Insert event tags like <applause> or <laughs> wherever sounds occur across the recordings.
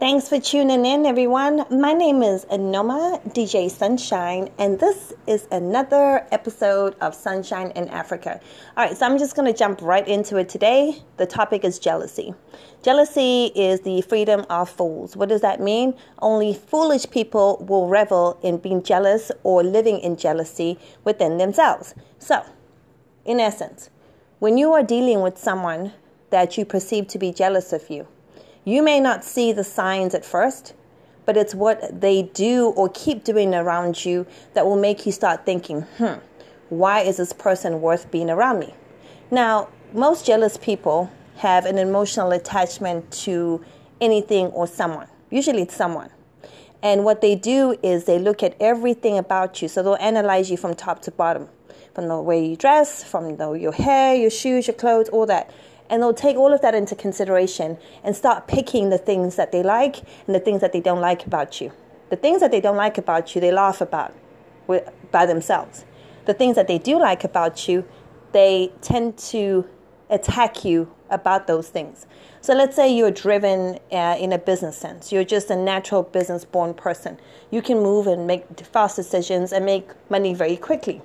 Thanks for tuning in, everyone. My name is Anoma DJ Sunshine, and this is another episode of Sunshine in Africa. All right, so I'm just going to jump right into it today. The topic is jealousy. Jealousy is the freedom of fools. What does that mean? Only foolish people will revel in being jealous or living in jealousy within themselves. So, in essence, when you are dealing with someone that you perceive to be jealous of you, you may not see the signs at first, but it's what they do or keep doing around you that will make you start thinking, hmm, why is this person worth being around me? Now, most jealous people have an emotional attachment to anything or someone, usually it's someone. And what they do is they look at everything about you. So they'll analyze you from top to bottom, from the way you dress, from the, your hair, your shoes, your clothes, all that and they'll take all of that into consideration and start picking the things that they like and the things that they don't like about you. The things that they don't like about you, they laugh about by themselves. The things that they do like about you, they tend to attack you about those things. So let's say you're driven uh, in a business sense. You're just a natural business born person. You can move and make fast decisions and make money very quickly.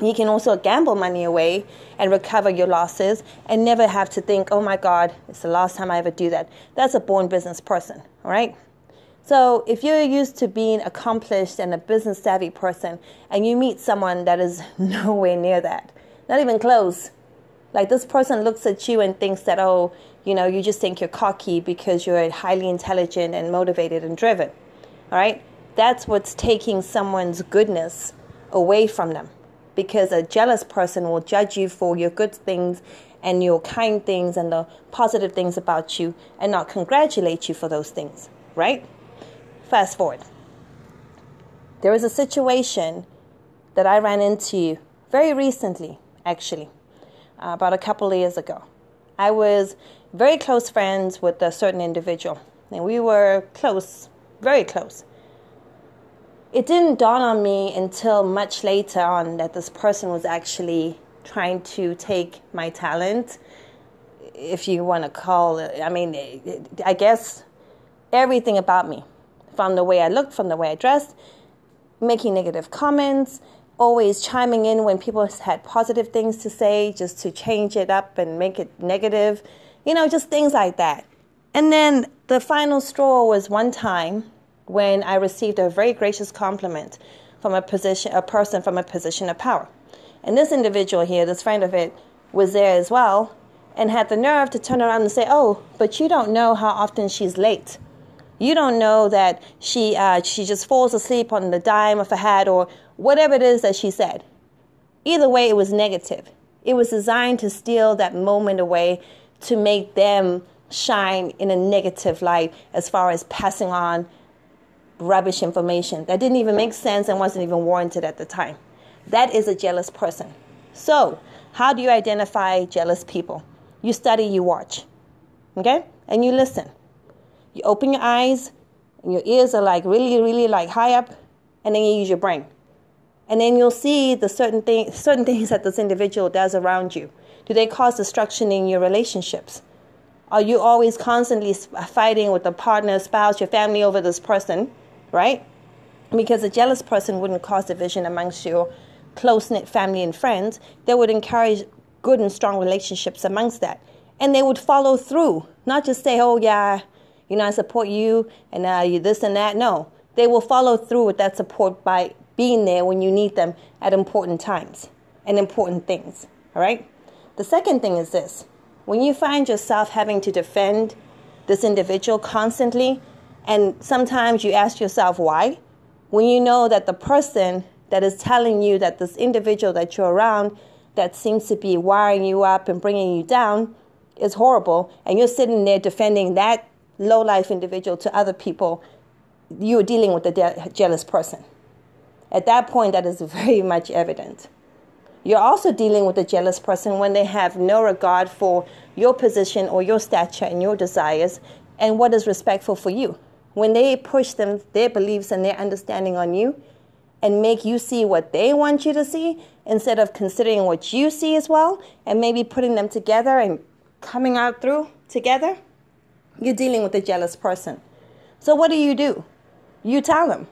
You can also gamble money away and recover your losses and never have to think, oh my God, it's the last time I ever do that. That's a born business person, all right? So if you're used to being accomplished and a business savvy person and you meet someone that is <laughs> nowhere near that, not even close, like this person looks at you and thinks that, oh, you know, you just think you're cocky because you're highly intelligent and motivated and driven, all right? That's what's taking someone's goodness away from them because a jealous person will judge you for your good things and your kind things and the positive things about you and not congratulate you for those things, right? Fast forward. There was a situation that I ran into very recently, actually, about a couple of years ago. I was very close friends with a certain individual, and we were close, very close it didn't dawn on me until much later on that this person was actually trying to take my talent, if you want to call it. I mean, I guess everything about me, from the way I looked, from the way I dressed, making negative comments, always chiming in when people had positive things to say, just to change it up and make it negative, you know, just things like that. And then the final straw was one time when I received a very gracious compliment from a position, a person from a position of power. And this individual here, this friend of it, was there as well and had the nerve to turn around and say, "Oh, but you don't know how often she's late. You don't know that she uh, she just falls asleep on the dime of a hat or whatever it is that she said." Either way, it was negative. It was designed to steal that moment away to make them shine in a negative light as far as passing on rubbish information that didn't even make sense and wasn't even warranted at the time. That is a jealous person. So, how do you identify jealous people? You study, you watch, okay? And you listen. You open your eyes, and your ears are like really, really like high up, and then you use your brain. And then you'll see the certain thing, certain things that this individual does around you. Do they cause destruction in your relationships? Are you always constantly fighting with a partner, spouse, your family over this person? Right? Because a jealous person wouldn't cause division amongst your close knit family and friends. They would encourage good and strong relationships amongst that. And they would follow through, not just say, oh, yeah, you know, I support you and uh, you this and that. No, they will follow through with that support by being there when you need them at important times and important things. All right? The second thing is this when you find yourself having to defend this individual constantly, and sometimes you ask yourself why. When you know that the person that is telling you that this individual that you're around that seems to be wiring you up and bringing you down is horrible, and you're sitting there defending that low life individual to other people, you're dealing with a de- jealous person. At that point, that is <laughs> very much evident. You're also dealing with a jealous person when they have no regard for your position or your stature and your desires and what is respectful for you when they push them their beliefs and their understanding on you and make you see what they want you to see instead of considering what you see as well and maybe putting them together and coming out through together, you're dealing with a jealous person. So what do you do? You tell them,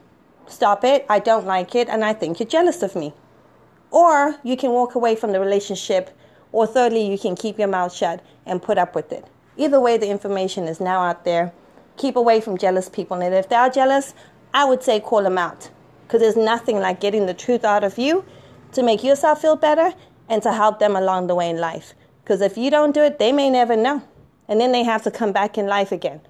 stop it, I don't like it, and I think you're jealous of me. Or you can walk away from the relationship, or thirdly, you can keep your mouth shut and put up with it. Either way, the information is now out there. Keep away from jealous people. And if they are jealous, I would say call them out. Because there's nothing like getting the truth out of you to make yourself feel better and to help them along the way in life. Because if you don't do it, they may never know. And then they have to come back in life again.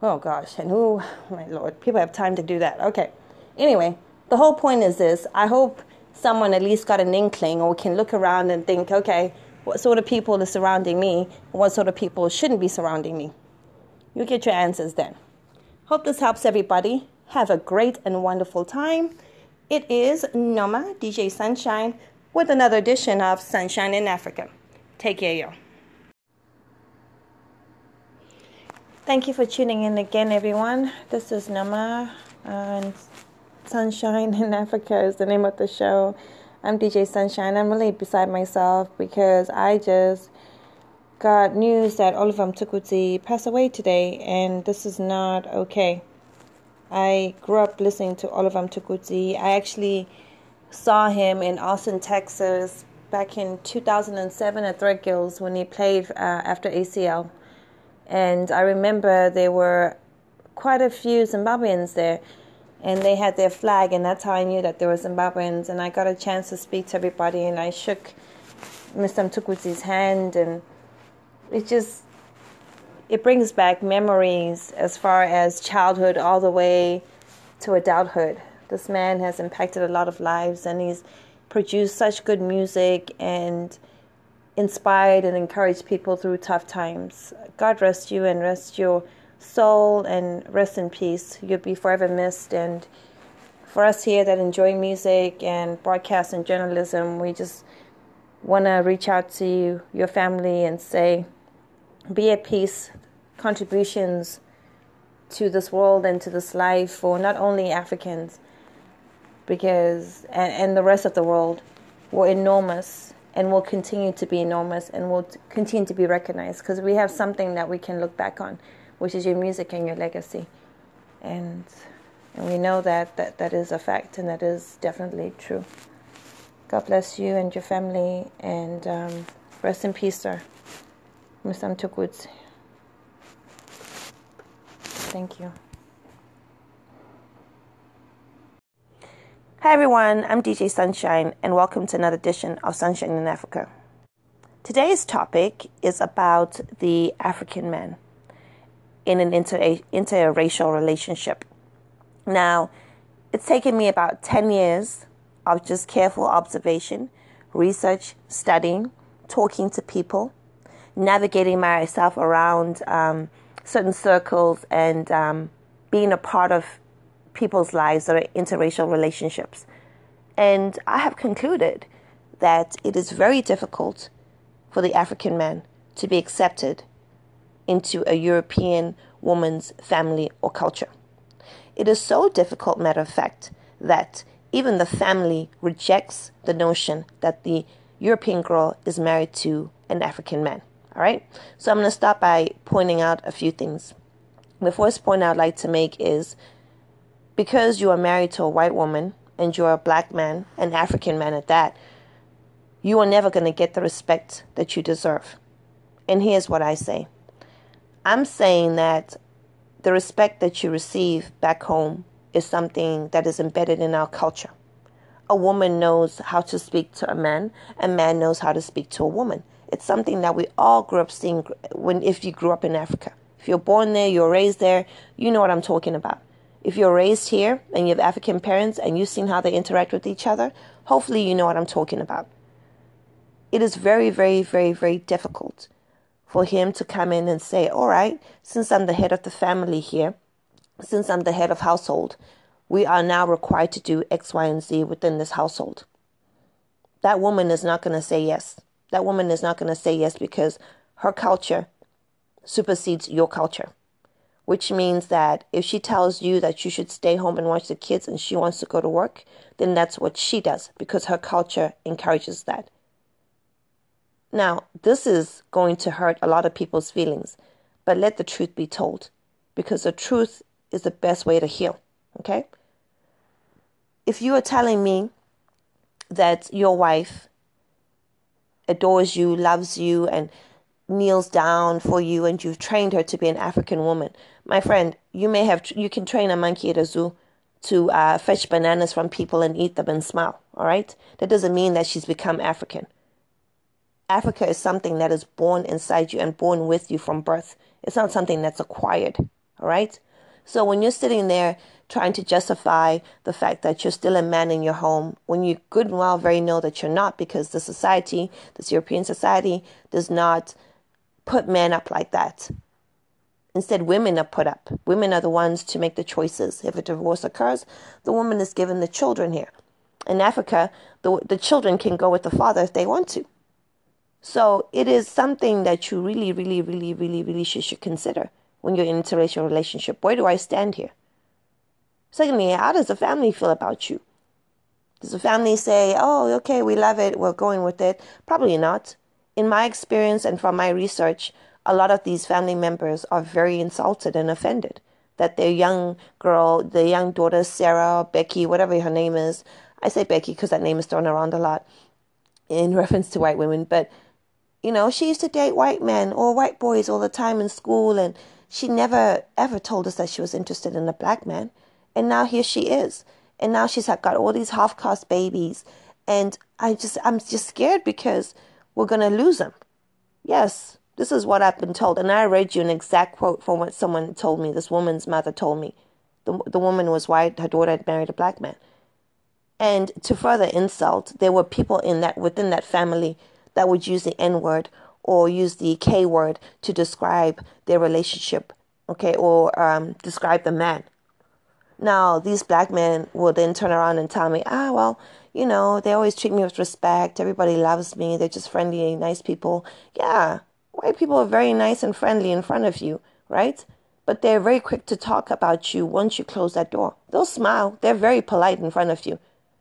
Oh gosh, and who, my lord, people have time to do that. Okay. Anyway, the whole point is this I hope someone at least got an inkling or can look around and think, okay, what sort of people are surrounding me, what sort of people shouldn't be surrounding me. You get your answers then. Hope this helps everybody. Have a great and wonderful time. It is Noma, DJ Sunshine, with another edition of Sunshine in Africa. Take care, y'all. Thank you for tuning in again, everyone. This is Noma, and Sunshine in Africa is the name of the show. I'm DJ Sunshine. I'm really beside myself because I just got news that Oliver Mtukudzi passed away today, and this is not okay. I grew up listening to Oliver Mtukudzi. I actually saw him in Austin, Texas, back in 2007 at Threadgill's when he played uh, after ACL. And I remember there were quite a few Zimbabweans there and they had their flag, and that's how I knew that there were Zimbabweans. And I got a chance to speak to everybody, and I shook Mr. Mtukudzi's hand, and it just it brings back memories as far as childhood all the way to adulthood. This man has impacted a lot of lives, and he's produced such good music and inspired and encouraged people through tough times. God rest you and rest your soul and rest in peace. You'll be forever missed. And for us here that enjoy music and broadcast and journalism, we just want to reach out to you, your family, and say, be at peace. Contributions to this world and to this life for not only Africans, because and, and the rest of the world were enormous and will continue to be enormous and will continue to be recognized because we have something that we can look back on which is your music and your legacy. And and we know that that, that is a fact and that is definitely true. God bless you and your family and um, rest in peace, sir. Mr. Mtukudzi. Thank you. Hi everyone, I'm DJ Sunshine and welcome to another edition of Sunshine in Africa. Today's topic is about the African man in an inter- interracial relationship. Now, it's taken me about 10 years of just careful observation, research, studying, talking to people, navigating myself around um, certain circles, and um, being a part of people's lives that are interracial relationships. And I have concluded that it is very difficult for the African man to be accepted into a European woman's family or culture. It is so difficult, matter of fact, that even the family rejects the notion that the European girl is married to an African man. All right, so I'm going to start by pointing out a few things. The first point I'd like to make is because you are married to a white woman and you're a black man, an African man at that, you are never going to get the respect that you deserve. And here's what I say I'm saying that the respect that you receive back home is something that is embedded in our culture. A woman knows how to speak to a man, a man knows how to speak to a woman. It's something that we all grew up seeing when if you grew up in Africa. If you're born there, you're raised there, you know what I'm talking about. If you're raised here and you have African parents and you've seen how they interact with each other, hopefully you know what I'm talking about. It is very, very, very, very difficult for him to come in and say, All right, since I'm the head of the family here, since I'm the head of household, we are now required to do X, Y, and Z within this household. That woman is not going to say yes. That woman is not going to say yes because her culture supersedes your culture. Which means that if she tells you that you should stay home and watch the kids and she wants to go to work, then that's what she does because her culture encourages that. Now, this is going to hurt a lot of people's feelings, but let the truth be told because the truth is the best way to heal. Okay? If you are telling me that your wife adores you, loves you, and kneels down for you, and you've trained her to be an African woman, my friend, you may have you can train a monkey at a zoo to uh, fetch bananas from people and eat them and smile. All right, that doesn't mean that she's become African. Africa is something that is born inside you and born with you from birth. It's not something that's acquired. All right. So when you're sitting there trying to justify the fact that you're still a man in your home, when you good and well very know that you're not, because the society, this European society, does not put men up like that. Instead, women are put up. Women are the ones to make the choices. If a divorce occurs, the woman is given the children here. In Africa, the, the children can go with the father if they want to. So it is something that you really, really, really, really, really should, should consider when you're in an interracial relationship. Where do I stand here? Secondly, how does the family feel about you? Does the family say, oh, okay, we love it, we're going with it? Probably not. In my experience and from my research, a lot of these family members are very insulted and offended that their young girl, their young daughter, Sarah, Becky, whatever her name is, I say Becky because that name is thrown around a lot in <laughs> reference to white women, but you know, she used to date white men or white boys all the time in school, and she never ever told us that she was interested in a black man. And now here she is. And now she's got all these half caste babies. And I just, I'm just scared because we're going to lose them. Yes, this is what I've been told. And I read you an exact quote from what someone told me. This woman's mother told me. The, the woman was white. Her daughter had married a black man. And to further insult, there were people in that within that family that would use the N word or use the K word to describe their relationship, okay, or um, describe the man. Now, these black men will then turn around and tell me, ah, well, you know, they always treat me with respect. Everybody loves me. They're just friendly, nice people. Yeah, white people are very nice and friendly in front of you, right? But they're very quick to talk about you once you close that door. They'll smile. They're very polite in front of you.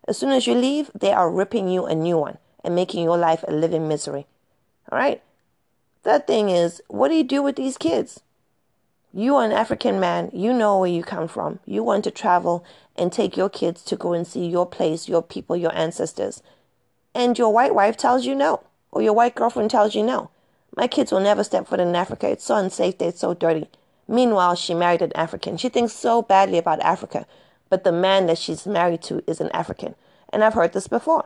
As soon as you leave, they are ripping you a new one and making your life a living misery. All right? The thing is, what do you do with these kids? You are an African man, you know where you come from. You want to travel and take your kids to go and see your place, your people, your ancestors. And your white wife tells you no, or your white girlfriend tells you no. My kids will never step foot in Africa. It's so unsafe it's so dirty. Meanwhile, she married an African. She thinks so badly about Africa, but the man that she's married to is an African. And I've heard this before.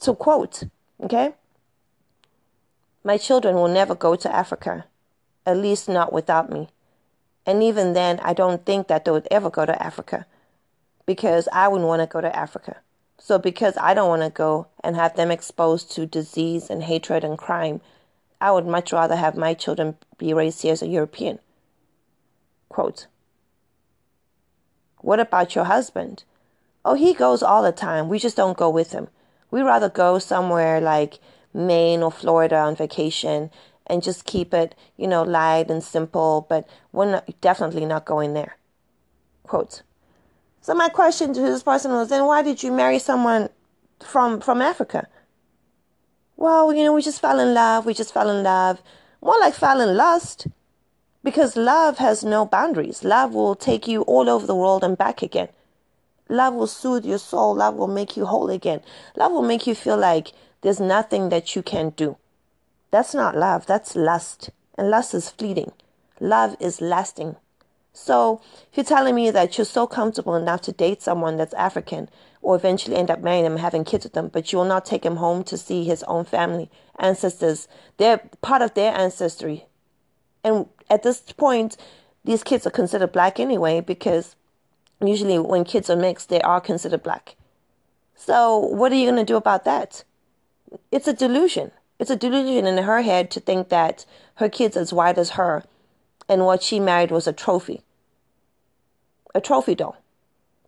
To quote, okay? My children will never go to Africa, at least not without me. And even then, I don't think that they would ever go to Africa because I wouldn't want to go to Africa. So, because I don't want to go and have them exposed to disease and hatred and crime, I would much rather have my children be raised here as a European. Quote What about your husband? Oh, he goes all the time. We just don't go with him. We rather go somewhere like Maine or Florida on vacation and just keep it, you know, light and simple, but we're not, definitely not going there. Quote. So my question to this person was, then why did you marry someone from from Africa? Well, you know, we just fell in love. We just fell in love. More like fell in lust. Because love has no boundaries. Love will take you all over the world and back again. Love will soothe your soul. Love will make you whole again. Love will make you feel like there's nothing that you can't do. That's not love, that's lust. And lust is fleeting. Love is lasting. So if you're telling me that you're so comfortable enough to date someone that's African or eventually end up marrying them and having kids with them, but you will not take him home to see his own family, ancestors, they're part of their ancestry. And at this point, these kids are considered black anyway because usually when kids are mixed, they are considered black. So, what are you going to do about that? It's a delusion. It's a delusion in her head to think that her kid's as white as her and what she married was a trophy. A trophy doll.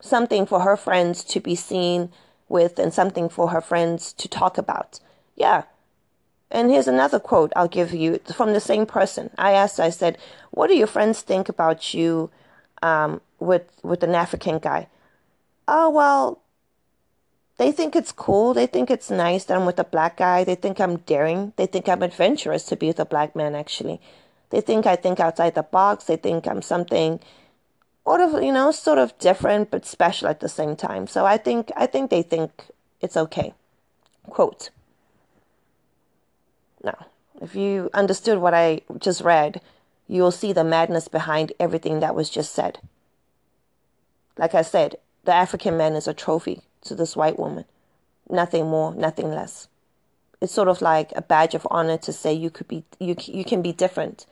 Something for her friends to be seen with and something for her friends to talk about. Yeah. And here's another quote I'll give you from the same person. I asked, I said, What do your friends think about you um, with with an African guy. Oh well, they think it's cool. They think it's nice that I'm with a black guy. They think I'm daring. They think I'm adventurous to be with a black man. Actually, they think I think outside the box. They think I'm something sort of, you know, sort of different but special at the same time. So I think I think they think it's okay. Quote. Now, if you understood what I just read, you will see the madness behind everything that was just said. Like I said, the African man is a trophy to this white woman. Nothing more, nothing less. It's sort of like a badge of honor to say you could be you you can be different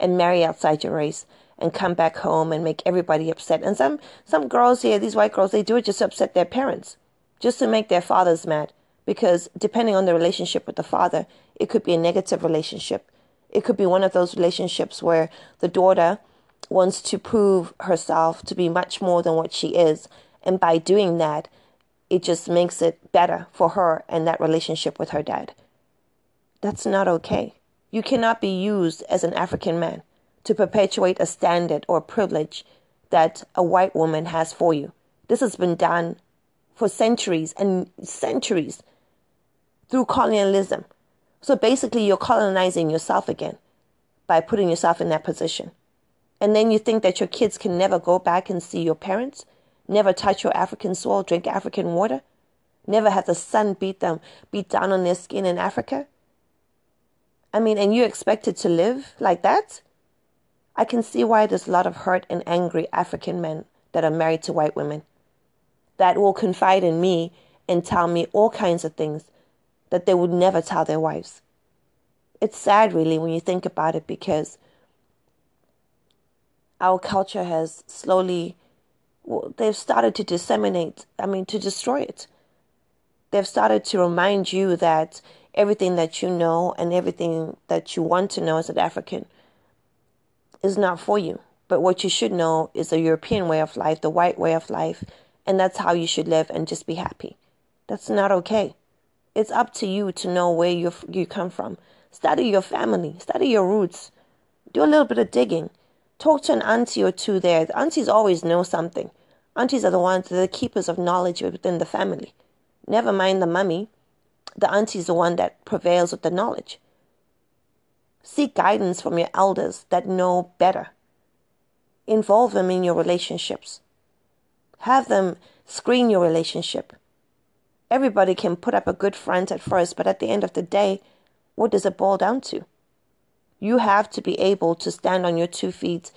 and marry outside your race and come back home and make everybody upset. And some some girls here, these white girls, they do it just to upset their parents, just to make their fathers mad. Because depending on the relationship with the father, it could be a negative relationship. It could be one of those relationships where the daughter wants to prove herself to be much more than what she is. And by doing that, it just makes it better for her and that relationship with her dad. That's not okay. You cannot be used as an African man to perpetuate a standard or privilege that a white woman has for you. This has been done for centuries and centuries through colonialism. So basically, you're colonizing yourself again by putting yourself in that position. And then you think that your kids can never go back and see your parents, never touch your African soil, drink African water, never have the sun beat them, beat down on their skin in Africa. I mean, and you expected to live like that? I can see why there's a lot of hurt and angry African men that are married to white women that will confide in me and tell me all kinds of things that they would never tell their wives. It's sad, really, when you think about it, because our culture has slowly, well, they've started to disseminate, I mean, to destroy it. They've started to remind you that everything that you know and everything that you want to know as an African is not for you. But what you should know is the European way of life, the white way of life, and that's how you should live and just be happy. That's not okay. It's up to you to know where you you come from. Study your family, study your roots. Do a little bit of digging. Talk to an auntie or two there. The aunties always know something. Aunties are the ones that are the keepers of knowledge within the family. Never mind the mummy. The auntie is the one that prevails with the knowledge. Seek guidance from your elders that know better. Involve them in your relationships. Have them screen your relationship. Everybody can put up a good front at first, but at the end of the day, what does it boil down to? You have to be able to stand on your two feet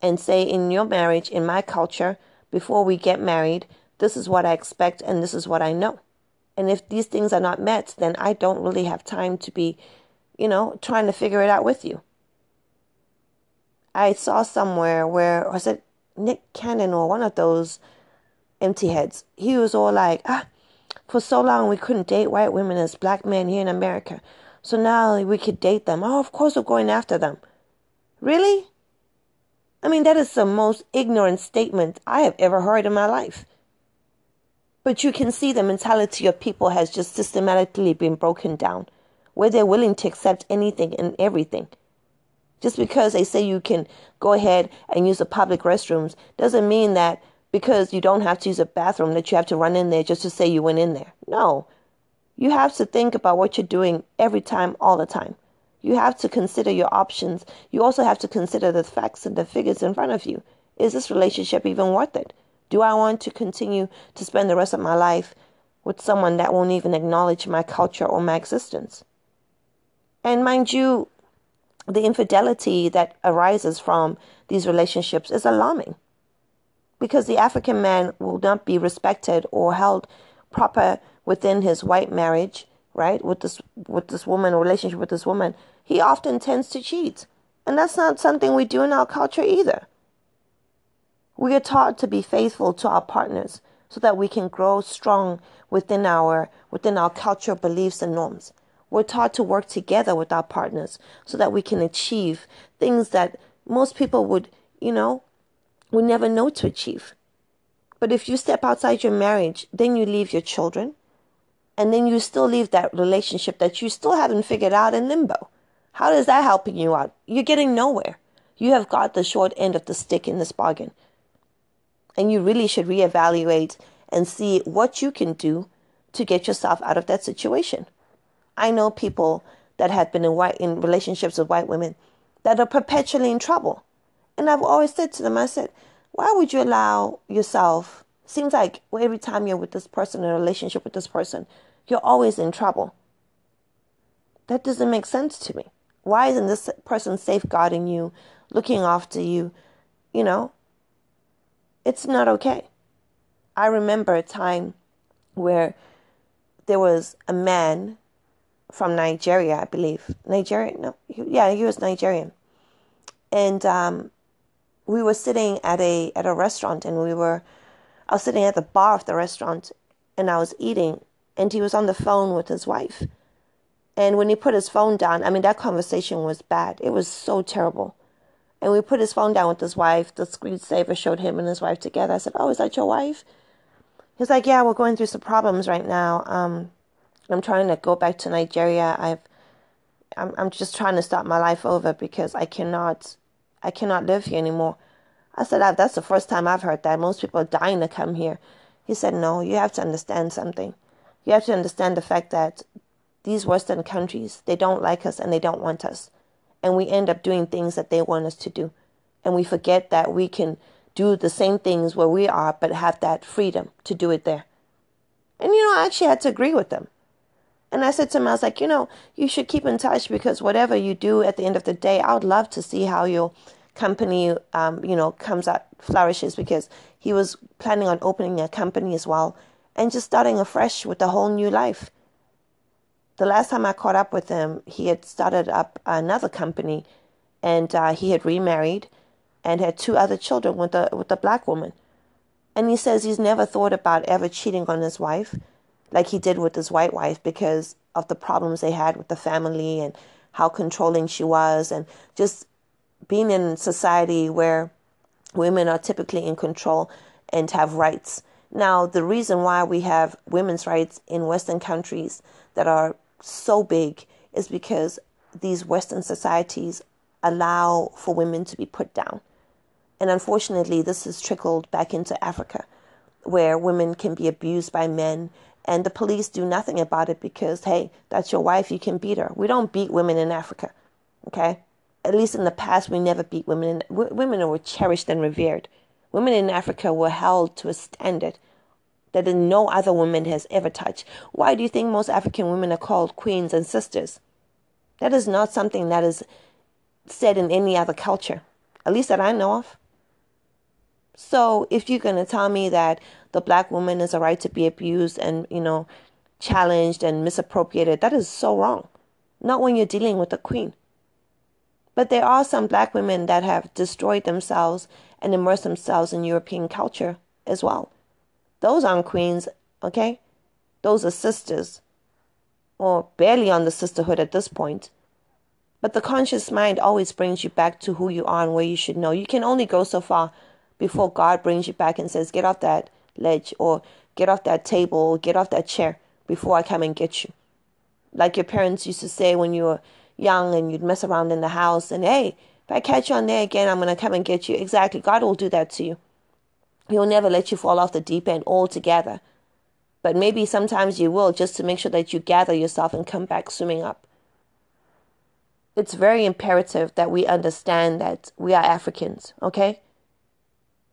and say, in your marriage, in my culture, before we get married, this is what I expect and this is what I know. And if these things are not met, then I don't really have time to be you know, trying to figure it out with you. I saw somewhere where was it Nick Cannon or one of those empty heads. He was all like, ah, for so long we couldn't date white women as black men here in America. So now we could date them. Oh, of course we're going after them. Really? I mean, that is the most ignorant statement I have ever heard in my life. But you can see the mentality of people has just systematically been broken down where they're willing to accept anything and everything. Just because they say you can go ahead and use the public restrooms doesn't mean that because you don't have to use a bathroom that you have to run in there just to say you went in there. No. You have to think about what you're doing every time, all the time. You have to consider your options. You also have to consider the facts and the figures in front of you. Is this relationship even worth it? Do I want to continue to spend the rest of my life with someone that won't even acknowledge my culture or my existence? And mind you, the infidelity that arises from these relationships is alarming because the African man will not be respected or held proper within his white marriage, right? With this with this woman, relationship with this woman, he often tends to cheat. And that's not something we do in our culture either. We are taught to be faithful to our partners so that we can grow strong within our within our cultural beliefs and norms. We're taught to work together with our partners so that we can achieve things that most people would, you know, would never know to achieve. But if you step outside your marriage, then you leave your children, and then you still leave that relationship that you still haven't figured out in limbo. How is that helping you out? You're getting nowhere. You have got the short end of the stick in this bargain. And you really should reevaluate and see what you can do to get yourself out of that situation. I know people that have been in white in relationships with white women that are perpetually in trouble. And I've always said to them, I said, Why would you allow yourself? Seems like every time you're with this person in a relationship with this person, you're always in trouble. That doesn't make sense to me. Why isn't this person safeguarding you, looking after you? You know, it's not okay. I remember a time where there was a man from Nigeria, I believe. Nigeria? No, yeah, he was Nigerian. And um, we were sitting at a at a restaurant, and we were. I was sitting at the bar of the restaurant, and I was eating, and he was on the phone with his wife. And when he put his phone down, I mean, that conversation was bad. It was so terrible. And we put his phone down with his wife. The screensaver showed him and his wife together. I said, "Oh, is that your wife?" He's like, "Yeah, we're going through some problems right now. Um, I'm trying to go back to Nigeria. I've, I'm, I'm just trying to start my life over because I cannot, I cannot live here anymore." I said, "That's the first time I've heard that. Most people are dying to come here." He said, "No, you have to understand something. You have to understand the fact that these Western countries, they don't like us and they don't want us and we end up doing things that they want us to do. And we forget that we can do the same things where we are, but have that freedom to do it there. And, you know, I actually had to agree with them. And I said to him, I was like, you know, you should keep in touch because whatever you do at the end of the day, I would love to see how your company, um, you know, comes out, flourishes because he was planning on opening a company as well and just starting afresh with a whole new life the last time I caught up with him, he had started up another company, and uh, he had remarried, and had two other children with a with a black woman. And he says he's never thought about ever cheating on his wife, like he did with his white wife, because of the problems they had with the family and how controlling she was, and just being in society where women are typically in control and have rights. Now, the reason why we have women's rights in Western countries that are so big is because these Western societies allow for women to be put down. And unfortunately, this has trickled back into Africa, where women can be abused by men, and the police do nothing about it because, hey, that's your wife, you can beat her. We don't beat women in Africa, okay? At least in the past, we never beat women. women were cherished and revered. Women in Africa were held to a standard that no other woman has ever touched. Why do you think most African women are called queens and sisters? That is not something that is said in any other culture, at least that I know of. So if you're going to tell me that the black woman has a right to be abused and, you know, challenged and misappropriated, that is so wrong. Not when you're dealing with a queen. But there are some black women that have destroyed themselves and immerse themselves in European culture as well. Those aren't queens, okay? Those are sisters, or barely on the sisterhood at this point. But the conscious mind always brings you back to who you are and where you should know. You can only go so far before God brings you back and says, Get off that ledge, or get off that table, or get off that chair before I come and get you. Like your parents used to say when you were young and you'd mess around in the house, and hey, if I catch you on there again, I'm going to come and get you. Exactly. God will do that to you. He'll never let you fall off the deep end altogether. But maybe sometimes you will just to make sure that you gather yourself and come back swimming up. It's very imperative that we understand that we are Africans, okay?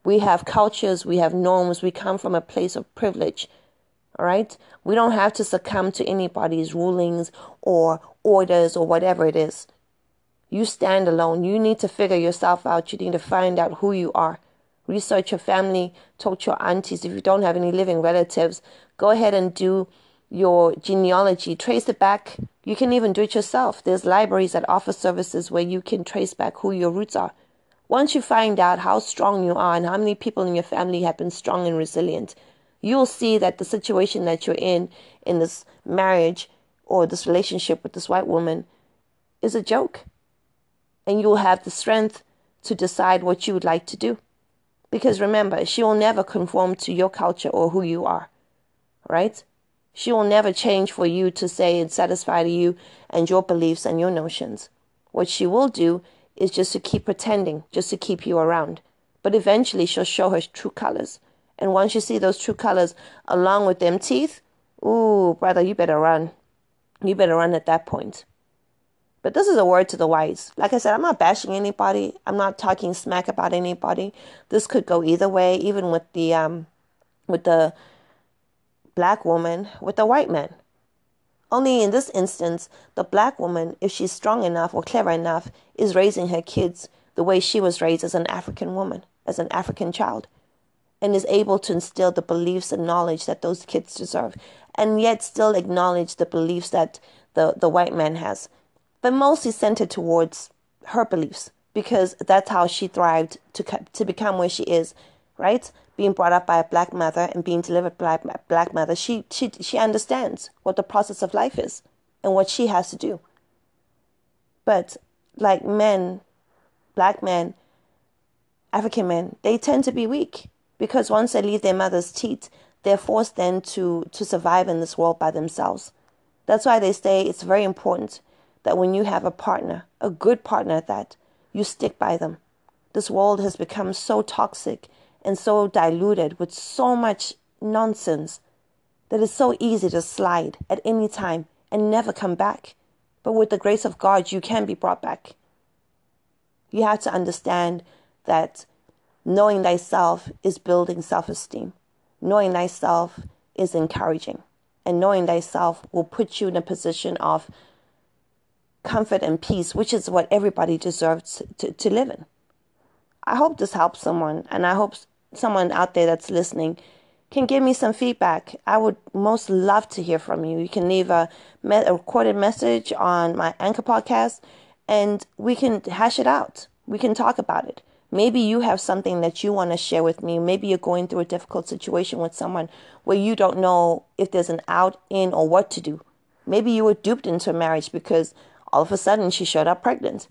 We have cultures, we have norms, we come from a place of privilege, all right? We don't have to succumb to anybody's rulings or orders or whatever it is. You stand alone. You need to figure yourself out. You need to find out who you are. Research your family, talk to your aunties. If you don't have any living relatives, go ahead and do your genealogy, trace it back. You can even do it yourself. There's libraries that offer services where you can trace back who your roots are. Once you find out how strong you are and how many people in your family have been strong and resilient, you'll see that the situation that you're in, in this marriage or this relationship with this white woman, is a joke. And you'll have the strength to decide what you would like to do. Because remember, she will never conform to your culture or who you are, right? She will never change for you to say and satisfy you and your beliefs and your notions. What she will do is just to keep pretending, just to keep you around. But eventually she'll show her true colors. And once you see those true colors along with them teeth, ooh, brother, you better run. You better run at that point. But this is a word to the wise. Like I said, I'm not bashing anybody. I'm not talking smack about anybody. This could go either way, even with the um, with the black woman with the white man. Only in this instance, the black woman, if she's strong enough or clever enough, is raising her kids the way she was raised as an African woman, as an African child, and is able to instill the beliefs and knowledge that those kids deserve, and yet still acknowledge the beliefs that the, the white man has, but mostly centered towards her beliefs because that's how she thrived to, to become where she is, right? Being brought up by a black mother and being delivered by a black mother, she, she, she understands what the process of life is and what she has to do. But like men black men, African men, they tend to be weak because once they leave their mother's teat, they're forced then to, to survive in this world by themselves. That's why they say it's very important that when you have a partner, a good partner at that, you stick by them. This world has become so toxic and so diluted with so much nonsense that it's so easy to slide at any time and never come back. But with the grace of God, you can be brought back. You have to understand that knowing thyself is building self esteem, knowing thyself is encouraging, and knowing thyself will put you in a position of comfort and peace, which is what everybody deserves to, to live in. I hope this helps someone, and I hope someone out there that's listening can give me some feedback. I would most love to hear from you. You can leave a, a recorded message on my Anchor podcast and we can hash it out. We can talk about it. Maybe you have something that you want to share with me. Maybe you're going through a difficult situation with someone where you don't know if there's an out, in, or what to do. Maybe you were duped into a marriage because all of a sudden she showed up pregnant.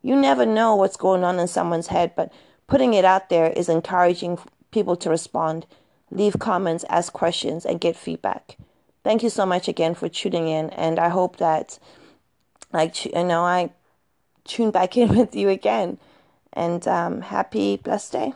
You never know what's going on in someone's head, but putting it out there is encouraging people to respond, leave comments, ask questions, and get feedback. Thank you so much again for tuning in, and I hope that, like you know, I tune back <laughs> in with you again. And um, happy, blessed day.